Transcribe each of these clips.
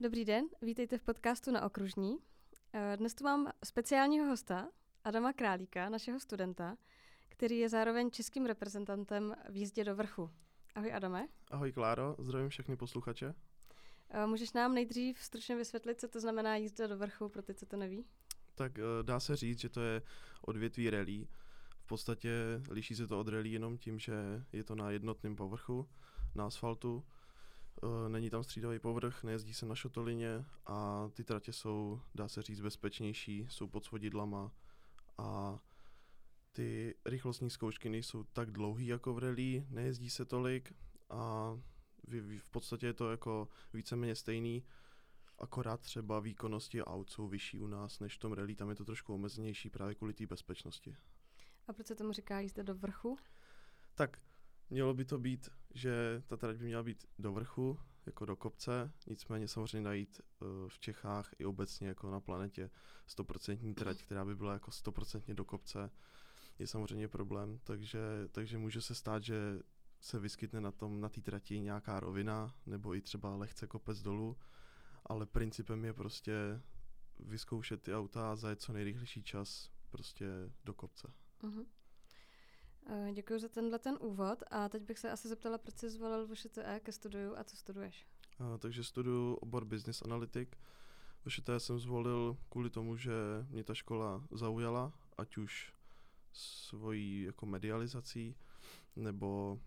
Dobrý den, vítejte v podcastu na Okružní. Eh, dnes tu mám speciálního hosta, Adama Králíka, našeho studenta, který je zároveň českým reprezentantem v jízdě do vrchu. Ahoj Adame. Ahoj Kláro, zdravím všechny posluchače. Eh, můžeš nám nejdřív stručně vysvětlit, co to znamená jízda do vrchu, pro ty, co to neví? Tak eh, dá se říct, že to je odvětví rally. V podstatě liší se to od rally jenom tím, že je to na jednotném povrchu, na asfaltu. Eh, není tam střídavý povrch, nejezdí se na šotolině a ty tratě jsou, dá se říct, bezpečnější, jsou pod svodidlama a ty rychlostní zkoušky nejsou tak dlouhý jako v rally, nejezdí se tolik a v, v podstatě je to jako víceméně stejný, akorát třeba výkonnosti aut jsou vyšší u nás než v tom rally, tam je to trošku omezenější právě kvůli té bezpečnosti. A proč se tomu říká jízda do vrchu? Tak mělo by to být, že ta trať by měla být do vrchu, jako do kopce, nicméně samozřejmě najít uh, v Čechách i obecně jako na planetě 100% trať, která by byla jako 100% do kopce, je samozřejmě problém, takže, takže může se stát, že se vyskytne na tom na té trati nějaká rovina nebo i třeba lehce kopec dolů, ale principem je prostě vyzkoušet ty auta a zajet co nejrychlejší čas prostě do kopce. Uh-huh. Děkuji za tenhle ten úvod a teď bych se asi zeptala, proč jsi zvolil VŠTE ke studiu a co studuješ? A, takže studuju obor Business Analytic. VŠTE jsem zvolil kvůli tomu, že mě ta škola zaujala, ať už svojí jako medializací, nebo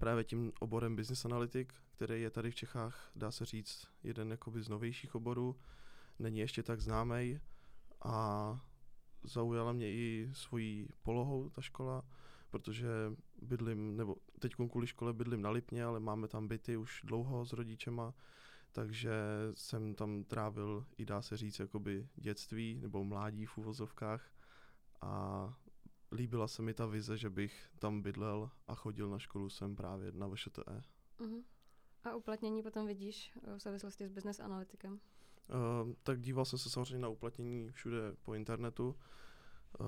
právě tím oborem Business Analytic, který je tady v Čechách, dá se říct, jeden jakoby z novějších oborů, není ještě tak známý a zaujala mě i svojí polohou ta škola, protože bydlím, nebo teď kvůli škole bydlím na Lipně, ale máme tam byty už dlouho s rodičema, takže jsem tam trávil i dá se říct jakoby dětství nebo mládí v uvozovkách a líbila se mi ta vize, že bych tam bydlel a chodil na školu sem právě na VŠTE. Uh-huh. A uplatnění potom vidíš v souvislosti s business analytikem? Uh, tak díval jsem se samozřejmě na uplatnění všude po internetu. Uh,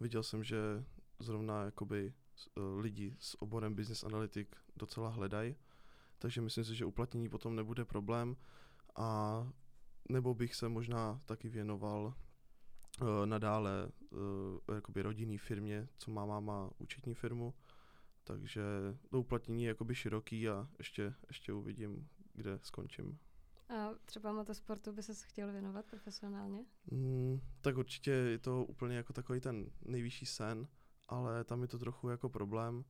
viděl jsem, že zrovna jakoby uh, lidi s oborem business analytic docela hledají, takže myslím si, že uplatnění potom nebude problém a nebo bych se možná taky věnoval uh, nadále uh, jakoby rodinný firmě, co má máma účetní firmu, takže to uplatnění je jakoby široký a ještě, ještě uvidím, kde skončím. A třeba motosportu by se chtěl věnovat profesionálně? Mm, tak určitě je to úplně jako takový ten nejvyšší sen, ale tam je to trochu jako problém.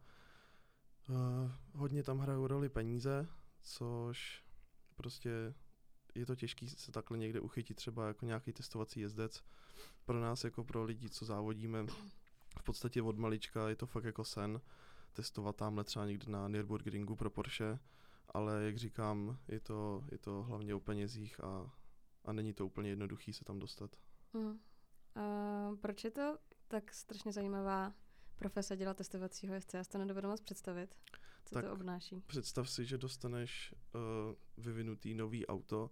Uh, hodně tam hrajou roli peníze, což prostě je to těžké se takhle někde uchytit, třeba jako nějaký testovací jezdec. Pro nás, jako pro lidi, co závodíme, v podstatě od malička je to fakt jako sen testovat tamhle třeba někde na Nürburgringu pro Porsche, ale jak říkám, je to, je to hlavně o penězích a, a není to úplně jednoduchý se tam dostat. Mm. Uh, proč je to tak strašně zajímavá profese dělat testovacího jezdce? Já si to nedovedu moc představit. Co tak to obnáší? Představ si, že dostaneš uh, vyvinutý nový auto,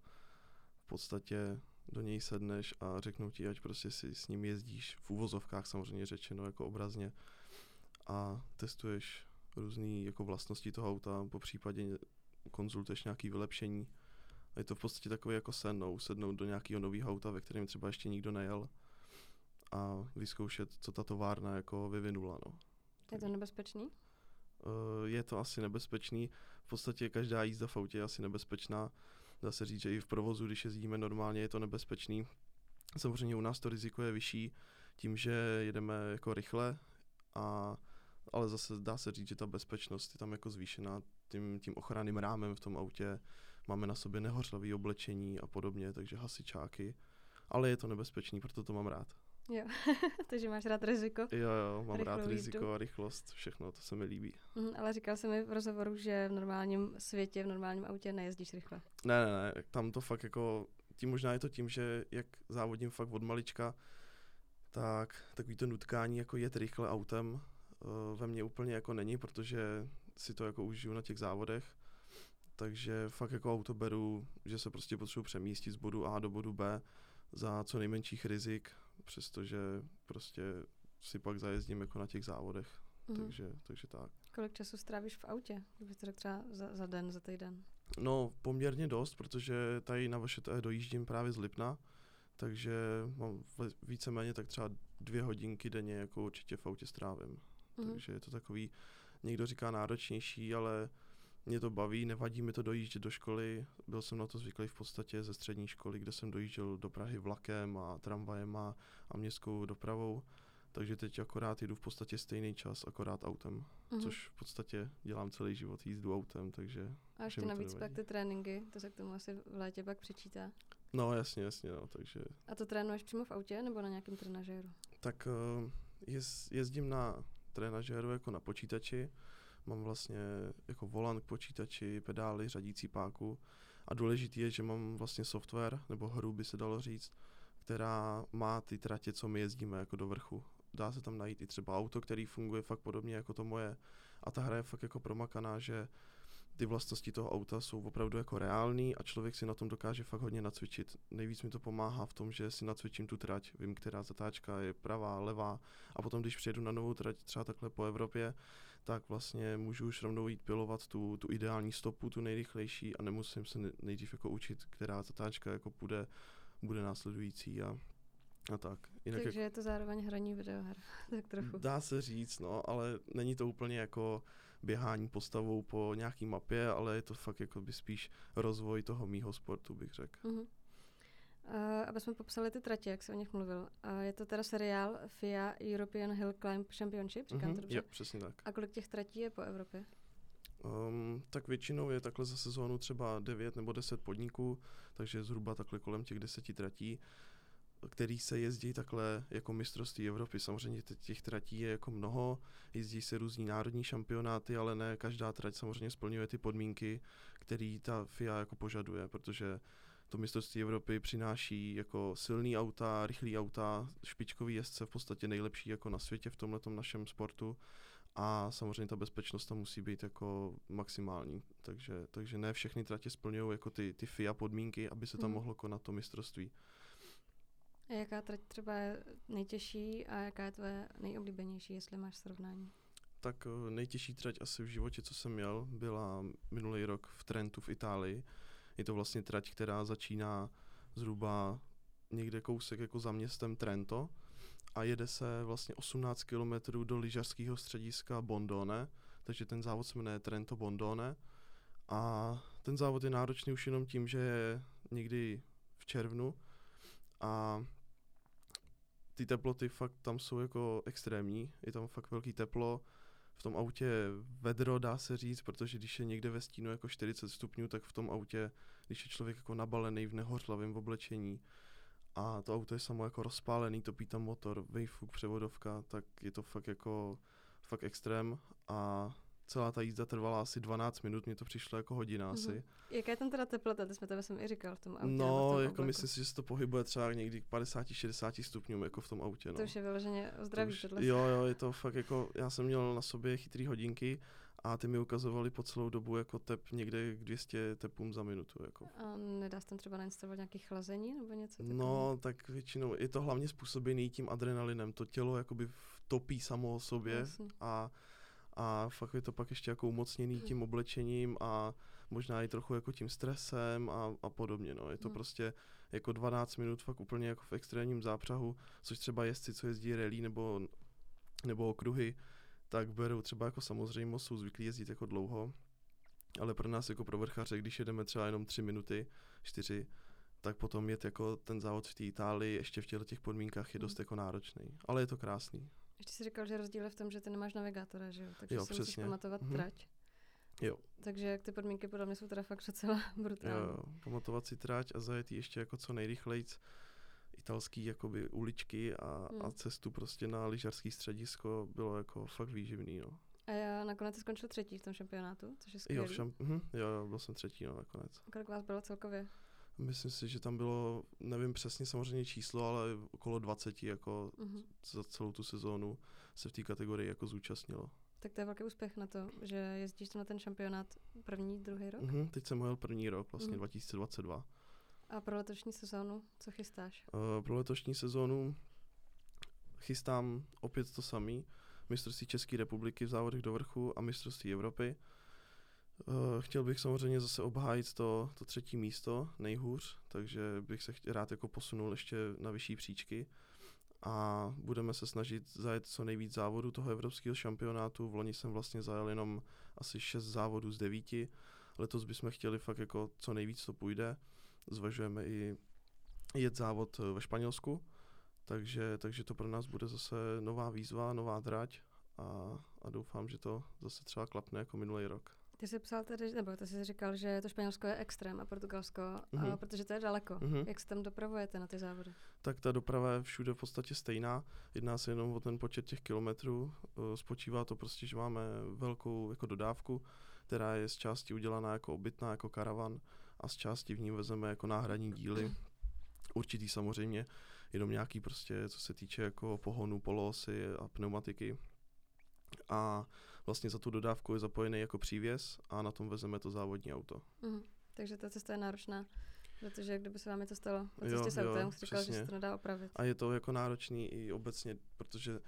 v podstatě do něj sedneš a řeknou ti, ať prostě si s ním jezdíš, v úvozovkách samozřejmě řečeno jako obrazně, a testuješ různé jako vlastnosti toho auta, po případě konzultuješ nějaké vylepšení. A je to v podstatě takový jako sen, no, sednout do nějakého nového auta, ve kterém třeba ještě nikdo nejel a vyzkoušet, co ta továrna jako vyvinula. No. Je to nebezpečný? Uh, je to asi nebezpečný. V podstatě každá jízda v autě je asi nebezpečná. Dá se říct, že i v provozu, když jezdíme normálně, je to nebezpečný. Samozřejmě u nás to riziko je vyšší tím, že jedeme jako rychle, a, ale zase dá se říct, že ta bezpečnost je tam jako zvýšená tím, tím ochranným rámem v tom autě. Máme na sobě nehořlavé oblečení a podobně, takže hasičáky. Ale je to nebezpečný, proto to mám rád. Jo, takže máš rád riziko. Jo, jo, mám rád riziko jízdu. a rychlost, všechno, to se mi líbí. Mm, ale říkal jsem mi v rozhovoru, že v normálním světě, v normálním autě nejezdíš rychle. Ne, ne, ne, tam to fakt jako, tím možná je to tím, že jak závodím fakt od malička, tak takový to nutkání jako jet rychle autem uh, ve mně úplně jako není, protože si to jako užiju na těch závodech. Takže fakt jako auto beru, že se prostě potřebuji přemístit z bodu A do bodu B za co nejmenších rizik, přestože prostě si pak zajezdím jako na těch závodech. Mm-hmm. Takže, takže tak. Kolik času strávíš v autě, kdyby to řekl třeba za, za den, za týden? No, poměrně dost, protože tady na vaše dojíždím právě z Lipna, takže mám víceméně tak třeba dvě hodinky denně jako určitě v autě strávím. Mm-hmm. Takže je to takový, někdo říká náročnější, ale mě to baví, nevadí mi to dojíždět do školy. Byl jsem na to zvyklý v podstatě ze střední školy, kde jsem dojížděl do Prahy vlakem a tramvajem a, a městskou dopravou. Takže teď akorát jdu v podstatě stejný čas, akorát autem, mm-hmm. což v podstatě dělám celý život, jízdu autem, takže... A ještě navíc pak ty tréninky, to se k tomu asi v létě pak přečítá. No jasně, jasně, no, takže... A to trénuješ přímo v autě nebo na nějakém trenažéru? Tak uh, jez, jezdím na trenažéru jako na počítači, mám vlastně jako volant k počítači, pedály, řadící páku a důležitý je, že mám vlastně software, nebo hru by se dalo říct, která má ty tratě, co my jezdíme jako do vrchu. Dá se tam najít i třeba auto, který funguje fakt podobně jako to moje a ta hra je fakt jako promakaná, že ty vlastnosti toho auta jsou opravdu jako reální a člověk si na tom dokáže fakt hodně nacvičit. Nejvíc mi to pomáhá v tom, že si nacvičím tu trať, vím, která zatáčka je pravá, levá a potom, když přijedu na novou trať třeba takhle po Evropě, tak vlastně můžu už rovnou jít pilovat tu, tu ideální stopu, tu nejrychlejší a nemusím se nejdřív jako učit, která zatáčka jako bude, bude následující a, a tak. Jinak Takže jak, je to zároveň hraní videoher, tak trochu. Dá se říct, no, ale není to úplně jako běhání postavou po nějaký mapě, ale je to fakt jako by spíš rozvoj toho mýho sportu, bych řekl. Uh-huh. Uh, aby jsme popsali ty tratě, jak se o nich mluvil. Uh, je to teda seriál FIA European Hill Climb Championship, říkám uh-huh, to dobře? Jo, přesně tak. A kolik těch tratí je po Evropě? Um, tak většinou je takhle za sezónu třeba 9 nebo 10 podniků, takže zhruba takhle kolem těch 10 tratí který se jezdí takhle jako mistrovství Evropy. Samozřejmě těch tratí je jako mnoho, jezdí se různí národní šampionáty, ale ne každá trať samozřejmě splňuje ty podmínky, které ta FIA jako požaduje, protože to mistrovství Evropy přináší jako silný auta, rychlý auta, špičkový jezdce v podstatě nejlepší jako na světě v tomhle našem sportu a samozřejmě ta bezpečnost tam musí být jako maximální, takže, takže ne všechny tratě splňují jako ty, ty FIA podmínky, aby se tam hmm. mohlo konat to mistrovství. A jaká trať třeba je nejtěžší a jaká je tvoje nejoblíbenější, jestli máš srovnání? Tak eh, nejtěžší trať asi v životě, co jsem měl, byla minulý rok v Trentu v Itálii. Je to vlastně trať, která začíná zhruba někde kousek jako za městem Trento a jede se vlastně 18 km do lyžařského střediska Bondone, takže ten závod se jmenuje Trento Bondone. A ten závod je náročný už jenom tím, že je někdy v červnu a ty teploty fakt tam jsou jako extrémní, je tam fakt velký teplo, v tom autě vedro, dá se říct, protože když je někde ve stínu jako 40 stupňů, tak v tom autě, když je člověk jako nabalený v nehořlavém oblečení a to auto je samo jako rozpálený, topí tam motor, vejfuk, převodovka, tak je to fakt jako fakt extrém a celá ta jízda trvala asi 12 minut, mně to přišlo jako hodina mm-hmm. asi. Jaká je tam teda teplota, to jsme tebe jsem i říkal v tom autě? No, jako myslím si, že se to pohybuje třeba někdy k 50-60 stupňům jako v tom autě. No. To už je vyloženě o zdraví už, Jo, jo, je to fakt jako, já jsem měl na sobě chytrý hodinky a ty mi ukazovali po celou dobu jako tep někde k 200 tepům za minutu. Jako. A nedá se tam třeba nainstalovat nějaké chlazení nebo něco takového? No, tak většinou je to hlavně způsobený tím adrenalinem. To tělo jakoby topí samo o sobě Jasně. a a fakt je to pak ještě jako umocněný tím oblečením a možná i trochu jako tím stresem a, a podobně, no. Je to hmm. prostě jako 12 minut fakt úplně jako v extrémním zápřahu, což třeba jezdci, co jezdí rally nebo, nebo okruhy, tak berou třeba jako samozřejmost, jsou zvyklí jezdit jako dlouho, ale pro nás jako pro vrchaře, když jedeme třeba jenom 3 minuty, 4, tak potom jet jako ten závod v té Itálii ještě v těchto těch podmínkách je dost hmm. jako náročný, ale je to krásný. Ještě jsi říkal, že rozdíl je v tom, že ty nemáš navigátora, že jo? Takže jo, si musíš pamatovat mm-hmm. trať. Jo. Takže jak ty podmínky podle mě jsou teda fakt docela brutální. Jo, pamatovat si trať a zajet ještě jako co nejrychlejc italský jakoby uličky a, hmm. a cestu prostě na lyžařský středisko bylo jako fakt výživný, no. A já nakonec skončil třetí v tom šampionátu, což je skvělý. Jo, šam, uh, jo, jo, byl jsem třetí, no, nakonec. A kolik vás bylo celkově? Myslím si, že tam bylo, nevím přesně samozřejmě číslo, ale okolo 20 jako uh-huh. za celou tu sezónu se v té kategorii jako zúčastnilo. Tak to je velký úspěch na to, že jezdíš na ten šampionát první, druhý rok? Uh-huh, teď jsem jel první rok, vlastně uh-huh. 2022. A pro letošní sezónu, co chystáš? Uh, pro letošní sezónu chystám opět to samý. mistrovství České republiky v závodech do vrchu a mistrovství Evropy. Uh, chtěl bych samozřejmě zase obhájit to, to třetí místo, nejhůř, takže bych se chtěl, rád jako posunul ještě na vyšší příčky a budeme se snažit zajet co nejvíc závodů toho evropského šampionátu. V loni jsem vlastně zajel jenom asi 6 závodů z 9. Letos bychom chtěli fakt jako co nejvíc to půjde. Zvažujeme i jet závod ve Španělsku, takže, takže to pro nás bude zase nová výzva, nová drať a, a doufám, že to zase třeba klapne jako minulý rok. Ty jsi psal tedy, nebo ty jsi říkal, že to Španělsko je extrém a Portugalsko, mm-hmm. a protože to je daleko. Mm-hmm. Jak se tam dopravujete na ty závody? Tak ta doprava je všude v podstatě stejná. Jedná se jenom o ten počet těch kilometrů. Eh, spočívá to prostě, že máme velkou jako dodávku, která je z části udělaná jako obytná, jako karavan a z části v ní vezeme jako náhradní díly. Určitý samozřejmě, jenom nějaký prostě, co se týče jako pohonu, poloosy a pneumatiky. A vlastně za tu dodávku je zapojený jako přívěs a na tom vezeme to závodní auto. Mm, takže ta cesta je náročná. Protože kdyby se vám něco stalo na cestě s autem, říkal, že se to nedá opravit. A je to jako náročný i obecně, protože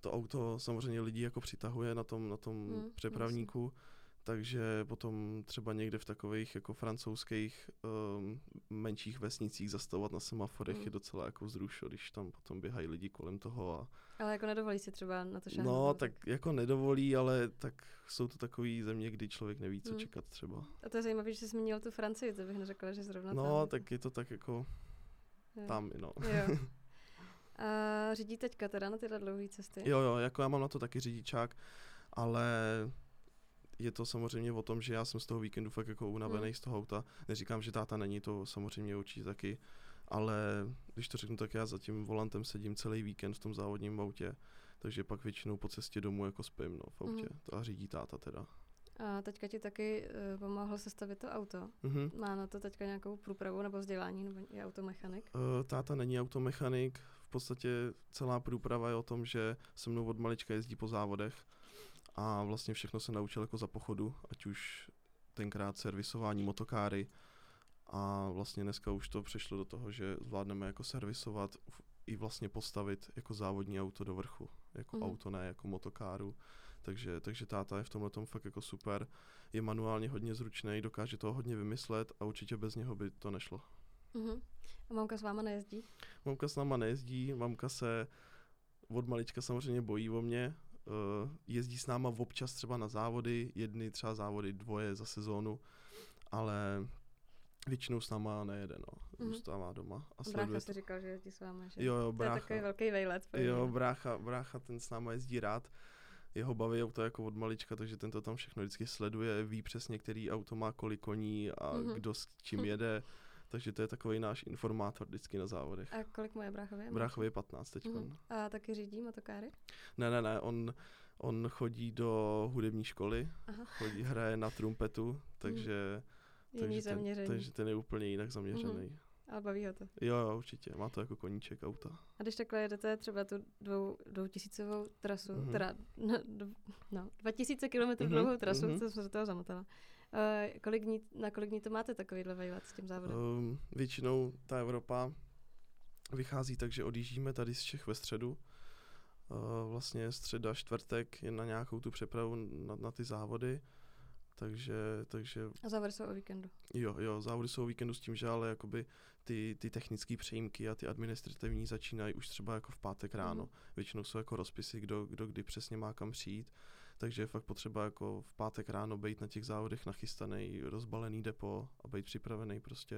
to auto samozřejmě lidi jako přitahuje na tom, na tom mm, přepravníku. Vlastně takže potom třeba někde v takových jako francouzských um, menších vesnicích zastavovat na semaforech mm. je docela jako vzrušo, když tam potom běhají lidi kolem toho. A... Ale jako nedovolí si třeba na to šáhnout? No, tak, tak jako nedovolí, ale tak jsou to takové země, kdy člověk neví, co mm. čekat třeba. A to je zajímavé, že jsi zmínil tu Francii, to bych neřekla, že zrovna No, tam. tak je to tak jako jo. tam, no. Jo. A řídí teďka teda na tyhle dlouhé cesty? Jo, jo, jako já mám na to taky řidičák, ale je to samozřejmě o tom, že já jsem z toho víkendu fakt jako unavený hmm. z toho auta. Neříkám, že táta není, to samozřejmě určitě taky, ale když to řeknu, tak já za tím volantem sedím celý víkend v tom závodním autě, takže pak většinou po cestě domů jako spím no, v autě. Hmm. To a řídí táta teda. A teďka ti taky uh, pomohl sestavit to auto. Mm-hmm. Má na to teďka nějakou průpravu nebo vzdělání, nebo je automechanik? Uh, táta není automechanik, v podstatě celá průprava je o tom, že se mnou od malička jezdí po závodech a vlastně všechno se naučil jako za pochodu, ať už tenkrát servisování motokáry a vlastně dneska už to přešlo do toho, že zvládneme jako servisovat i vlastně postavit jako závodní auto do vrchu, jako mm. auto, ne jako motokáru. Takže, takže táta je v tomhle tom fakt jako super. Je manuálně hodně zručný, dokáže toho hodně vymyslet a určitě bez něho by to nešlo. Mm-hmm. A mamka s váma nejezdí? Mamka s náma nejezdí, mamka se od malička samozřejmě bojí o mě, jezdí s náma občas třeba na závody, jedny třeba závody, dvoje za sezónu, ale většinou s náma nejede, no. Mm-hmm. Zůstává doma. A brácha si říkal, že jezdí s váma, že? Jo, jo, brácha. To je takový velký vejlet. Jo, brácha, brácha, ten s náma jezdí rád. Jeho baví auto jako od malička, takže ten to tam všechno vždycky sleduje, ví přesně, který auto má kolik koní a mm-hmm. kdo s čím jede. Takže to je takový náš informátor vždycky na závodech. A kolik mu je bráchově? Bráchově je 15 teď. Mm. A taky řídí motokáry? Ne, ne, ne, on, on chodí do hudební školy, Aha. chodí, hraje na trumpetu, takže, mm. takže, ten, takže ten je úplně jinak zaměřený. Mm. Ale baví ho to. Jo, jo, určitě. Má to jako koníček auta. A když takhle jedete třeba tu dvou, dvoutisícovou trasu, mm-hmm. teda no, no, 2000 kilometrů mm-hmm. dlouhou trasu, mm-hmm. co jsem se toho zamotala, Uh, kolik dní, na kolik dní to máte takovýhle vejlet s tím závodem? Um, většinou ta Evropa vychází tak, že odjíždíme tady z Čech ve středu. Uh, vlastně středa, čtvrtek je na nějakou tu přepravu na, na ty závody. Takže, takže... A závody jsou o víkendu? Jo, jo, závody jsou o víkendu s tím, že ale jakoby ty, ty technické přejímky a ty administrativní začínají už třeba jako v pátek ráno. Mm. Většinou jsou jako rozpisy, kdo, kdo kdy přesně má kam přijít takže je fakt potřeba jako v pátek ráno být na těch závodech nachystaný, rozbalený depo a být připravený prostě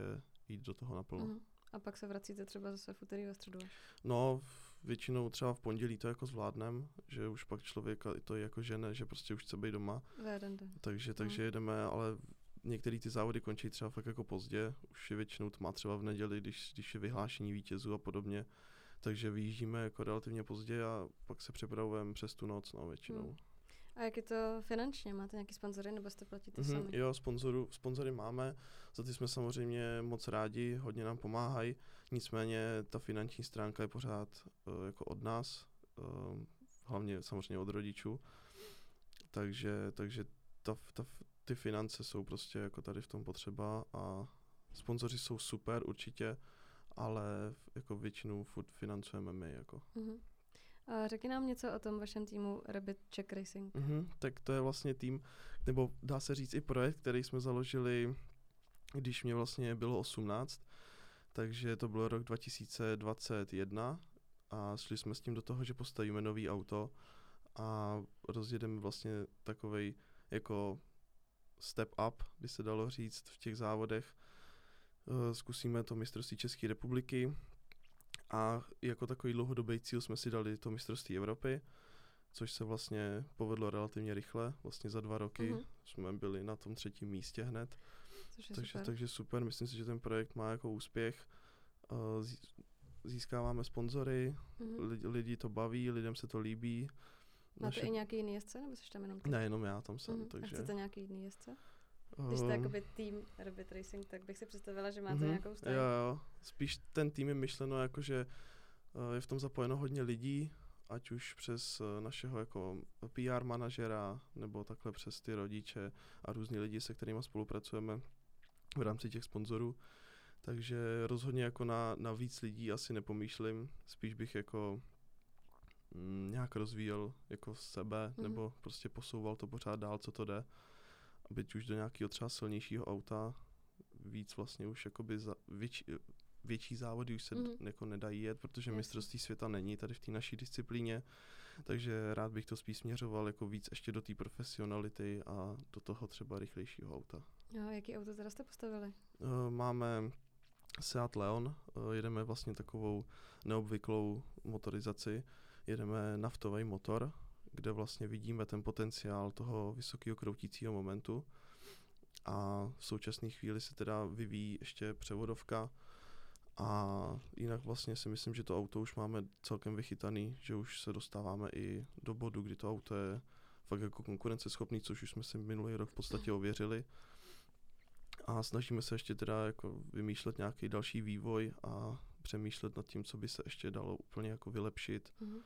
jít do toho naplno. Mm. A pak se vracíte třeba zase v úterý ve středu? No, většinou třeba v pondělí to jako zvládnem, že už pak člověk to je jako žene, že prostě už chce být doma. jeden den. Takže, takže mm. jedeme, ale některé ty závody končí třeba fakt jako pozdě, už je většinou to má třeba v neděli, když, když je vyhlášení vítězů a podobně, takže vyjíždíme jako relativně pozdě a pak se připravujeme přes tu noc, no většinou. Mm. A jak je to finančně? Máte nějaký sponzory nebo jste platíte mm-hmm, sami? Jo, sponzoru, sponzory máme, za ty jsme samozřejmě moc rádi, hodně nám pomáhají, nicméně ta finanční stránka je pořád uh, jako od nás, uh, hlavně samozřejmě od rodičů, takže, takže ta, ta, ty finance jsou prostě jako tady v tom potřeba a sponzoři jsou super určitě, ale jako většinu furt financujeme my. Jako. Mm-hmm. A řekni nám něco o tom vašem týmu Rabbit Check Racing. Mm-hmm, tak to je vlastně tým, nebo dá se říct i projekt, který jsme založili, když mě vlastně bylo 18, takže to byl rok 2021 a šli jsme s tím do toho, že postavíme nový auto a rozjedeme vlastně takovej jako step up, by se dalo říct v těch závodech. Eh, zkusíme to mistrovství České republiky a jako takový dlouhodobý cíl jsme si dali to mistrovství Evropy, což se vlastně povedlo relativně rychle. Vlastně za dva roky mm-hmm. jsme byli na tom třetím místě hned. Což je takže, super. takže super, myslím si, že ten projekt má jako úspěch. Eh, zí- Získáváme sponzory, Mhm. lidi, lidi to baví, lidem se to líbí. Máte i nějaký jiný jezdce, nebo jsi tam jenom ty? Ne, jenom já tam jsem. A takže... chcete nějaký jiný jezdce? Když jste eh, jakoby tým Rabbit Racing, tak bych si představila, že máte mhm, nějakou stáj. Jo, jo. Spíš ten tým je myšleno jako, že eh, je v tom zapojeno hodně lidí, ať už přes eh, našeho jako PR manažera, nebo takhle přes ty rodiče a různí lidi, se kterými spolupracujeme v rámci těch sponzorů. Takže rozhodně jako na, na víc lidí asi nepomýšlím, spíš bych jako mm, nějak rozvíjel jako sebe, Mhm. nebo prostě posouval to pořád dál, co to jde. Byť už do nějakého třeba silnějšího auta, víc vlastně už jakoby za, větší, větší závody už se Mhm. mm-hmm. jako nedají jet, protože Jasně. mistrovství světa není tady v té naší disciplíně, takže rád bych to spíš směřoval jako víc ještě do té profesionality a do toho třeba rychlejšího auta. Jo, jaký auto teda jste postavili? Eh, Máme Seat Leon, eh, jedeme vlastně takovou neobvyklou motorizaci, jedeme naftový motor, kde vlastně vidíme ten potenciál toho vysokého kroutícího momentu a v současné chvíli se teda vyvíjí ještě převodovka a jinak vlastně si myslím, že to auto už máme celkem vychytaný, že už se dostáváme i do bodu, kdy to auto je fakt jako konkurenceschopný, což už jsme si minulý rok v podstatě ověřili. A snažíme se ještě teda jako vymýšlet nějaký další vývoj a přemýšlet nad tím, co by se ještě dalo úplně jako vylepšit Mhm.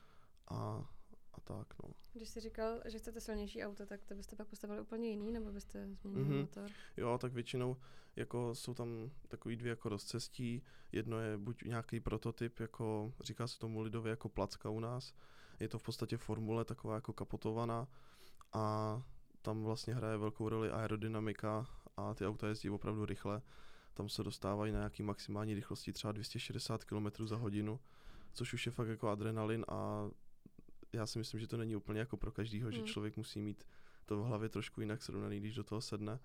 a, a tak no. Když jsi říkal, že chcete silnější auto, tak to byste pak postavili úplně jiný, nebo byste změnili Mhm. motor? Jo, tak většinou jako jsou tam takový dvě jako rozcestí. Jedno je buď nějaký prototyp, jako říká se tomu lidově jako placka u nás. Je to v podstatě formule taková jako kapotovaná a tam vlastně hraje velkou roli aerodynamika a ty auta jezdí opravdu rychle. Tam se dostávají na nějaký maximální rychlosti třeba 260 km za hodinu, což už je fakt jako adrenalin a já si myslím, že to není úplně jako pro každýho, že Hmm. člověk musí mít to v hlavě trošku jinak srovnaný, když do toho sedne.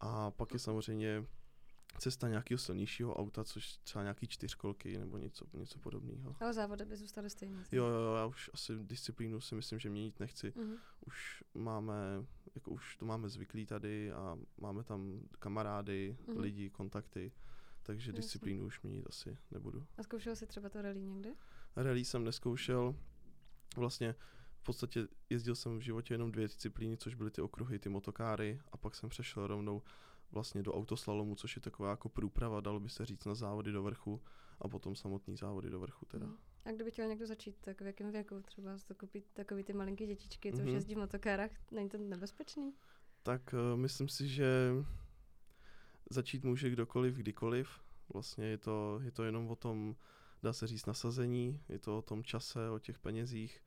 A pak je samozřejmě cesta nějakého silnějšího auta, což třeba nějaký čtyřkolky nebo něco, něco podobného. Ale závody by zůstaly stejné. Jo, jo, já už asi disciplínu si myslím, že měnit nechci. Mhm. Už máme, jako už to máme zvyklý tady a máme tam kamarády, Mhm. lidi, kontakty, takže Jasně. disciplínu už měnit asi nebudu. A zkoušel jsi třeba to rally někdy? Rally jsem neskoušel, vlastně v podstatě jezdil jsem v životě jenom dvě disciplíny, což byly ty okruhy, ty motokáry a pak jsem přešel rovnou vlastně do autoslalomu, což je taková jako průprava, dalo by se říct, na závody do vrchu a potom samotný závody do vrchu teda. Mhm. A kdyby chtěl někdo začít, tak v jakém věku? Třeba to koupit takový ty malinký dětičky, co už Mhm. jezdí v motokárách, není to nebezpečný? Tak uh, myslím si, že začít může kdokoliv, kdykoliv. Vlastně je to, je to jenom o tom, dá se říct, nasazení, je to o tom čase, o těch penězích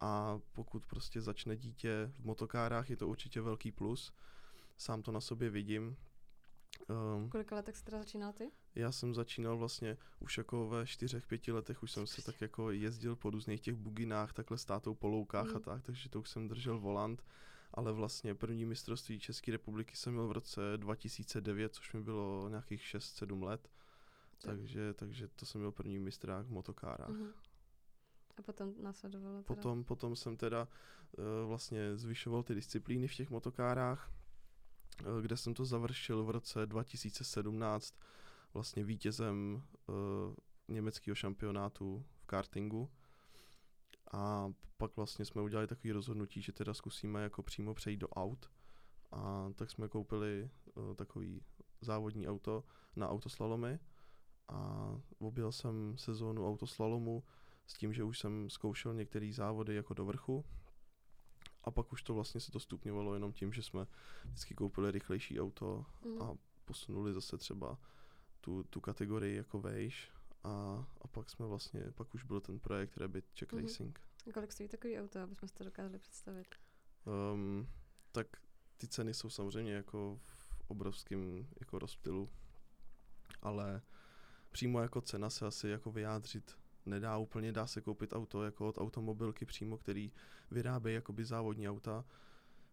a pokud prostě začne dítě v motokárách, je to určitě velký plus. Sám to na sobě vidím. Um, V kolika letech jsi teda začínal ty? já jsem začínal vlastně už jako ve čtyřech, pěti letech, už jsem se tak jako jezdil po různých těch buginách, takhle s tátou po loukách Mhm. a tak, takže to už jsem držel volant, ale vlastně první mistrovství České republiky jsem měl v roce 2009, což mi bylo nějakých 6-7 let, takže, takže to jsem měl první mistrák v motokárách. Mhm. A potom následovalo teda? Potom, potom jsem teda uh, vlastně zvyšoval ty disciplíny v těch motokárách, uh, kde jsem to završil v roce 2017 vlastně vítězem uh, německého šampionátu v kartingu. A pak vlastně jsme udělali takové rozhodnutí, že teda zkusíme jako přímo přejít do aut. A tak jsme koupili uh, takový závodní auto na autoslalomy a objel jsem sezónu autoslalomu s tím, že už jsem zkoušel některé závody jako do vrchu a pak už to vlastně se to stupňovalo jenom tím, že jsme vždycky koupili rychlejší auto Mhm. a posunuli zase třeba tu, tu kategorii jako vejš a, a pak jsme vlastně, pak už byl ten projekt Rabbit Check Mhm. Racing. A kolik stojí takový auto, abychom si to dokázali představit? Um, tak ty ceny jsou samozřejmě jako v obrovském jako rozptylu, ale přímo jako cena se asi jako vyjádřit nedá úplně, dá se koupit auto jako od automobilky přímo, který vyrábí jakoby závodní auta.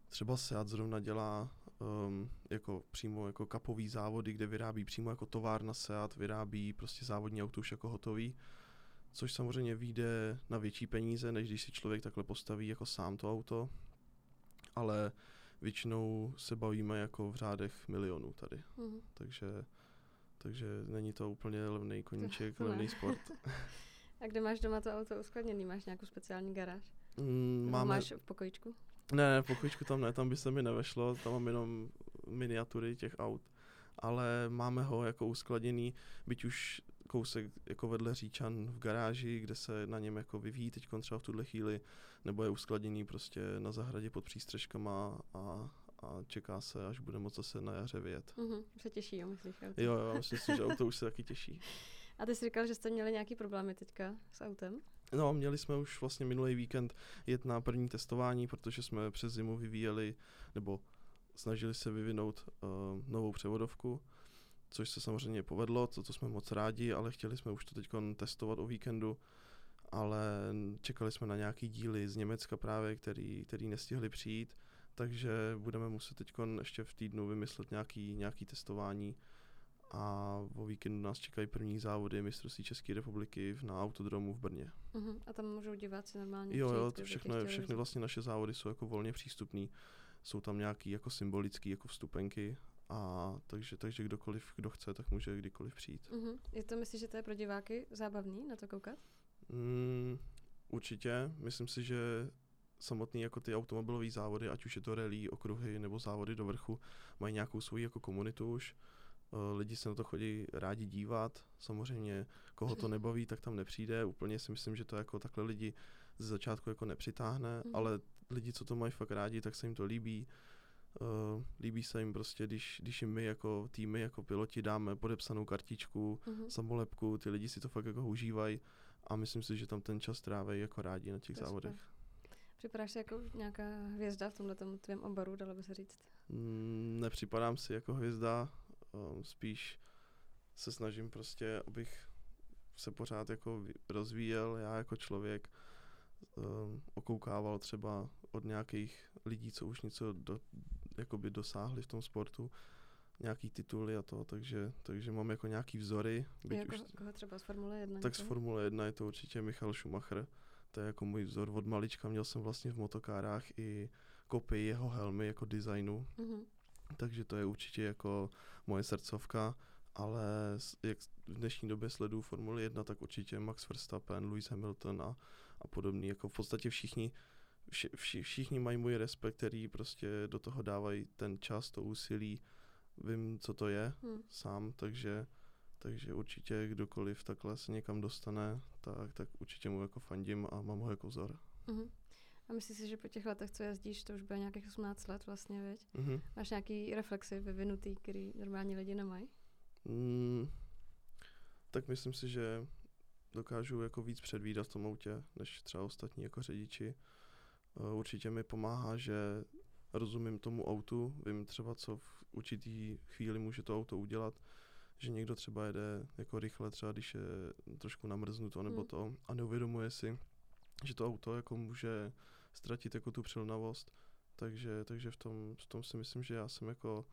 Třeba Seat zrovna dělá um, jako přímo jako kapový závody, kde vyrábí přímo jako továrna Seat, vyrábí prostě závodní auto už jako hotový, což samozřejmě vyjde na větší peníze, než když si člověk takhle postaví jako sám to auto, ale většinou se bavíme jako v řádech milionů tady, Mhm. takže takže není to úplně levný koníček, levný sport. A kde máš doma to auto uskladněný? Máš nějakou speciální garáž? Mm, máme, máš v pokojičku? Ne, ne, pokojičku tam ne, tam by se mi nevešlo, tam mám jenom miniatury těch aut. Ale máme ho jako uskladněný, byť už kousek jako vedle Říčan v garáži, kde se na něm jako vyvíjí teď třeba v tuhle chvíli, nebo je uskladněný prostě na zahradě pod přístřežkama a, a čeká se, až bude moc zase na jaře vyjet. Mhm. Se těší, jo, myslíš? auto? Jo, jo, myslím si, že auto už se taky těší. A ty jsi říkal, že jste měli nějaký problémy teďka s autem? No, měli jsme už vlastně minulý víkend jet na první testování, protože jsme přes zimu vyvíjeli, nebo snažili se vyvinout uh, novou převodovku, což se samozřejmě povedlo, to, jsme moc rádi, ale chtěli jsme už to teď testovat o víkendu, ale čekali jsme na nějaký díly z Německa právě, který, který nestihli přijít, takže budeme muset teď ještě v týdnu vymyslet nějaký, nějaký testování a o víkendu nás čekají první závody mistrovství České republiky na autodromu v Brně. Mhm. A tam můžou diváci normálně Jo, přijít, jo, to všechno, chtěli všechny vlastně naše závody jsou jako volně přístupný. Jsou tam nějaký jako symbolický jako vstupenky a takže, takže kdokoliv, kdo chce, tak může kdykoliv přijít. Mhm. Je to, myslíš, že to je pro diváky zábavný na to koukat? Mm, určitě, myslím si, že samotný jako ty automobilové závody, ať už je to rally, okruhy nebo závody do vrchu, mají nějakou svoji jako komunitu už. Lidi se na to chodí rádi dívat, samozřejmě koho to nebaví, tak tam nepřijde. Úplně si myslím, že to jako takhle lidi ze začátku jako nepřitáhne, Mhm. ale lidi, co to mají fakt rádi, tak se jim to líbí. Uh, líbí se jim prostě, když, když jim my jako týmy, jako piloti dáme podepsanou kartičku, Mhm. samolepku, ty lidi si to fakt jako užívají a myslím si, že tam ten čas tráví jako rádi na těch To závodech. Připadáš si jako nějaká hvězda v tomhle tvém oboru, dalo by se říct? Mm, nepřipadám si jako hvězda, um, spíš se snažím prostě, abych se pořád jako rozvíjel, já jako člověk um, okoukával třeba od nějakých lidí, co už něco do, jakoby dosáhli v tom sportu, nějaký tituly a to, takže, takže mám jako nějaký vzory, byť Jako, už, koho třeba z Formule 1? tak z? Formule 1 je to určitě Michal Schumacher, to je jako můj vzor od malička, měl jsem vlastně v motokárách i kopii jeho helmy jako designu, Mhm. Takže to je určitě jako moje srdcovka, ale jak v dnešní době sleduju Formuli 1, tak určitě Max Verstappen, Lewis Hamilton a, a podobný, jako v podstatě všichni, vši, vši, všichni mají můj respekt, který prostě do toho dávají ten čas, to úsilí, vím, co to je Hm. sám, takže takže určitě kdokoliv takhle se někam dostane, tak, tak určitě mu jako fandím a mám ho jako vzor. Mhm. A myslíš si, že po těch letech, co jezdíš, to už bude nějakých 18 let vlastně, viď? Mhm. Máš nějaký reflexy vyvinutý, který normální lidi nemají? Mm, tak myslím si, že dokážu jako víc předvídat v tom autě, než třeba ostatní jako řidiči. Eh, Určitě mi pomáhá, že rozumím tomu autu, vím třeba, co v určitý chvíli může to auto udělat, že někdo třeba jede jako rychle, třeba když je trošku namrznuto nebo Hmm. to a neuvědomuje si, že to auto jako může ztratit jako tu přilnavost, takže, takže v, tom, v tom si myslím, že já jsem jako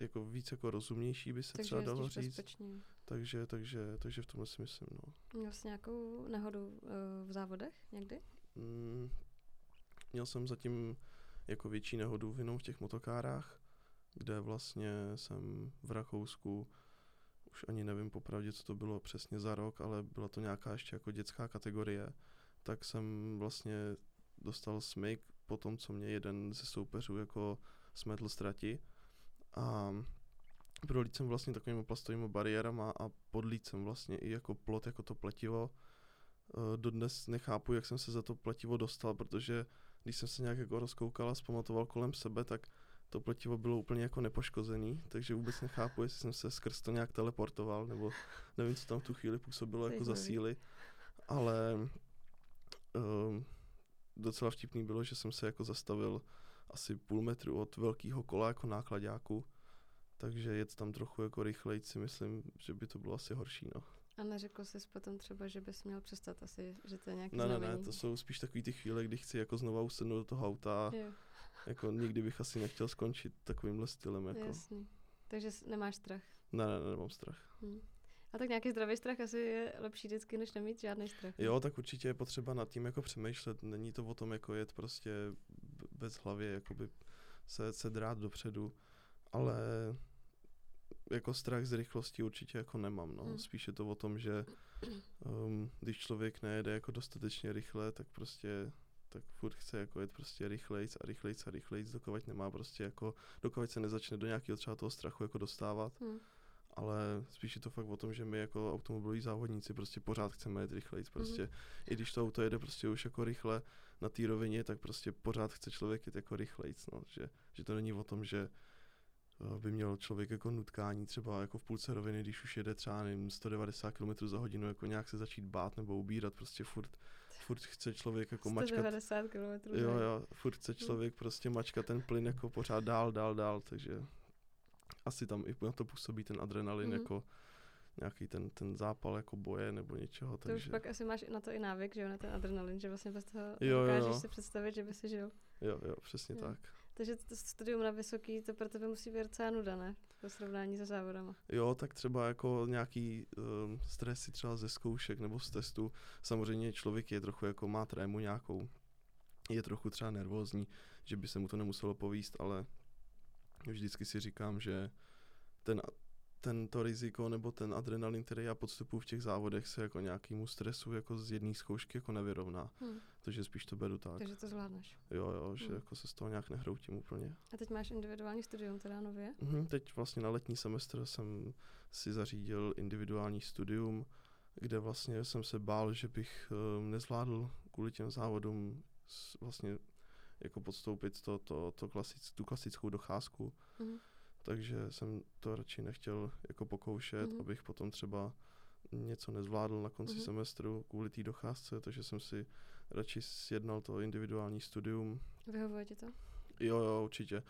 jako víc jako rozumnější by se Takže třeba dalo říct. bezpečně. Takže, takže, takže v tomhle si myslím, no. Měl jsi nějakou nehodu uh, v závodech někdy? Mm, měl jsem zatím jako větší nehodu jenom v těch motokárách, kde vlastně jsem v Rakousku, už ani nevím popravdě, co to bylo přesně za rok, ale byla to nějaká ještě jako dětská kategorie, tak jsem vlastně dostal smyk po tom, co mě jeden ze soupeřů jako smetl z trati. A prolít jsem vlastně takovými plastovými bariérama a podlít jsem vlastně i jako plot, jako to pletivo. Eh, Dodnes nechápu, jak jsem se za to pletivo dostal, protože když jsem se nějak jako rozkoukal a zpamatoval kolem sebe, tak to pletivo bylo úplně jako nepoškozený, takže vůbec nechápu, jestli jsem se skrz to nějak teleportoval, nebo nevím, co tam v tu chvíli působilo jako za síly, ale, um, docela vtipný bylo, že jsem se jako zastavil asi půl metru od velkého kola jako nákladáku, takže jet tam trochu jako rychleji si myslím, že by to bylo asi horší, no. A neřekl jsi potom třeba, že bys měl přestat asi, že to je nějaký Ne, ne, znamení. ne, to jsou spíš takový ty chvíle, kdy chci jako znova usednout do toho auta a Jo, jako nikdy bych asi nechtěl skončit takovýmhle stylem, jako. jasný. Takže nemáš strach. Ne, ne, ne, nemám strach. Hm. A tak nějaký zdravý strach asi je lepší vždycky, než nemít žádný strach. Jo, tak určitě je potřeba nad tím jako přemýšlet. Není to o tom jako jet prostě bez hlavě, jakoby se, se drát dopředu, ale jako strach z rychlosti určitě jako nemám, no. Hmm. Spíš je to o tom, že um, když člověk nejede jako dostatečně rychle, tak prostě tak furt chce jako jet prostě rychlejc a rychlejc a rychlejc, dokud nemá prostě jako, dokud se nezačne do nějakého třeba toho strachu jako dostávat Hm. Ale spíš je to fakt o tom, že my jako automobiloví závodníci prostě pořád chceme jet rychleji. Prostě i když to auto jede prostě už jako rychle na té rovině, tak prostě pořád chce člověk jet jako rychleji. No. Že, že to není o tom, že eh, by měl člověk jako nutkání třeba jako v půlce roviny, když už jede třeba nevím, 190 km za hodinu, jako nějak se začít bát nebo ubírat, prostě furt, furt chce člověk jako mačkat 190 km. Jo, jo, furt chce člověk prostě mačkat ten plyn jako pořád dál, dál, dál, takže asi tam i na to působí ten adrenalin Mhm. jako nějaký ten, ten zápal jako boje nebo něčeho, To už takže pak asi máš na to i návyk, že jo, na ten adrenalin, že vlastně bez toho Jo, dokážeš jo. si představit, že by si žil. jo, jo, přesně Jo. tak. Takže to studium na vysoký, to pro tebe musí být docela nuda, ne? Po srovnání se závodama. Jo, tak třeba jako nějaký um, stresy třeba ze zkoušek nebo z testu, samozřejmě člověk je trochu jako má trému nějakou, je trochu třeba nervózní, že by se mu to nemuselo povíst, ale vždycky si říkám, že ten, ten to riziko nebo ten adrenalin, který já podstupuji v těch závodech, se jako nějakému stresu jako z jedné zkoušky jako nevyrovná. Hm. Takže spíš to beru tak. Takže to zvládneš. Jo, jo, že Hmm. jako se z toho nějak nehroutím úplně. A teď máš individuální studium teda nově? Mhm, teď vlastně na letní semestr jsem si zařídil individuální studium, kde vlastně jsem se bál, že bych um, nezvládl kvůli těm závodům vlastně jako podstoupit to, to, to klasic, tu klasickou docházku. Mhm. Takže jsem to radši nechtěl jako pokoušet, Mhm. abych potom třeba něco nezvládl na konci Mhm. semestru kvůli té docházce, takže jsem si radši sjednal to individuální studium. Vyhovuje ti to? Jo, jo, určitě.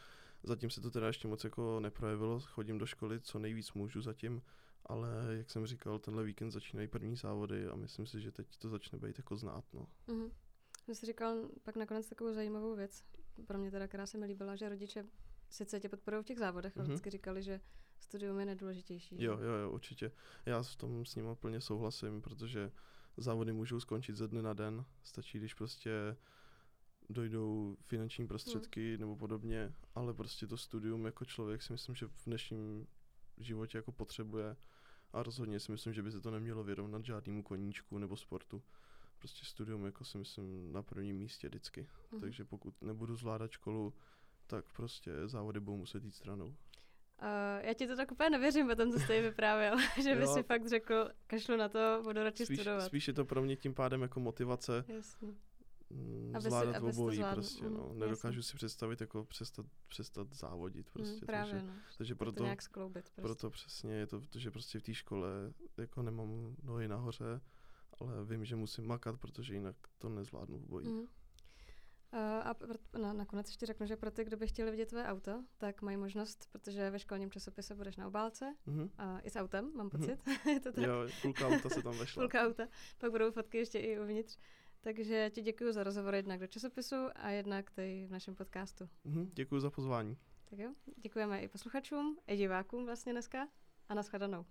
Zatím se to teda ještě moc jako neprojevilo, chodím do školy, co nejvíc můžu zatím, ale jak jsem říkal, tenhle víkend začínají první závody a myslím si, že teď to začne být jako znát, no. Mhm. Jsem si říkal pak nakonec takovou zajímavou věc, pro mě teda, která se mi líbila, že rodiče sice tě podporují v těch závodech, ale Mhm. vždycky říkali, že studium je nejdůležitější. Jo, jo, jo, určitě. Já v tom s ním plně souhlasím, protože závody můžou skončit ze dne na den. Stačí, když prostě dojdou finanční prostředky nebo podobně, ale prostě to studium jako člověk si myslím, že v dnešním životě jako potřebuje a rozhodně si myslím, že by se to nemělo vyrovnat žádnému koníčku nebo sportu. Prostě studium jako si myslím na prvním místě vždycky. Mhm. Takže pokud nebudu zvládat školu, tak prostě závody budou muset jít stranou. Uh, já ti to tak úplně nevěřím po tom, co vyprávěl, že by si fakt řekl, kašlu na to, budu radši Spíš, studovat. spíš je to pro mě tím pádem jako motivace Jasně. mm, Aby zvládat si obojí zvládl. prostě, Mm, no. jasně. Nedokážu si představit jako přestat, přestat závodit prostě, mm, právě, takže, no. takže Tak proto, to nějak skloubit prostě. proto přesně je to, že prostě v té škole jako nemám nohy nahoře, ale vím, že musím makat, protože jinak to nezvládnu v boji. Uh, a na, nakonec ještě řeknu, že pro ty, kdo by chtěli vidět tvoje auto, tak mají možnost, protože ve školním časopise budeš na obálce, Mhm. a i s autem, mám Mhm. pocit. je to tak? Jo, půlka auta se tam vešla. Půlka auta. Pak budou fotky ještě i uvnitř. Takže ti děkuji za rozhovor jednak do časopisu a jednak tady v našem podcastu. Mhm, děkuji za pozvání. Tak jo, děkujeme i posluchačům, i divákům vlastně dneska a nashledanou.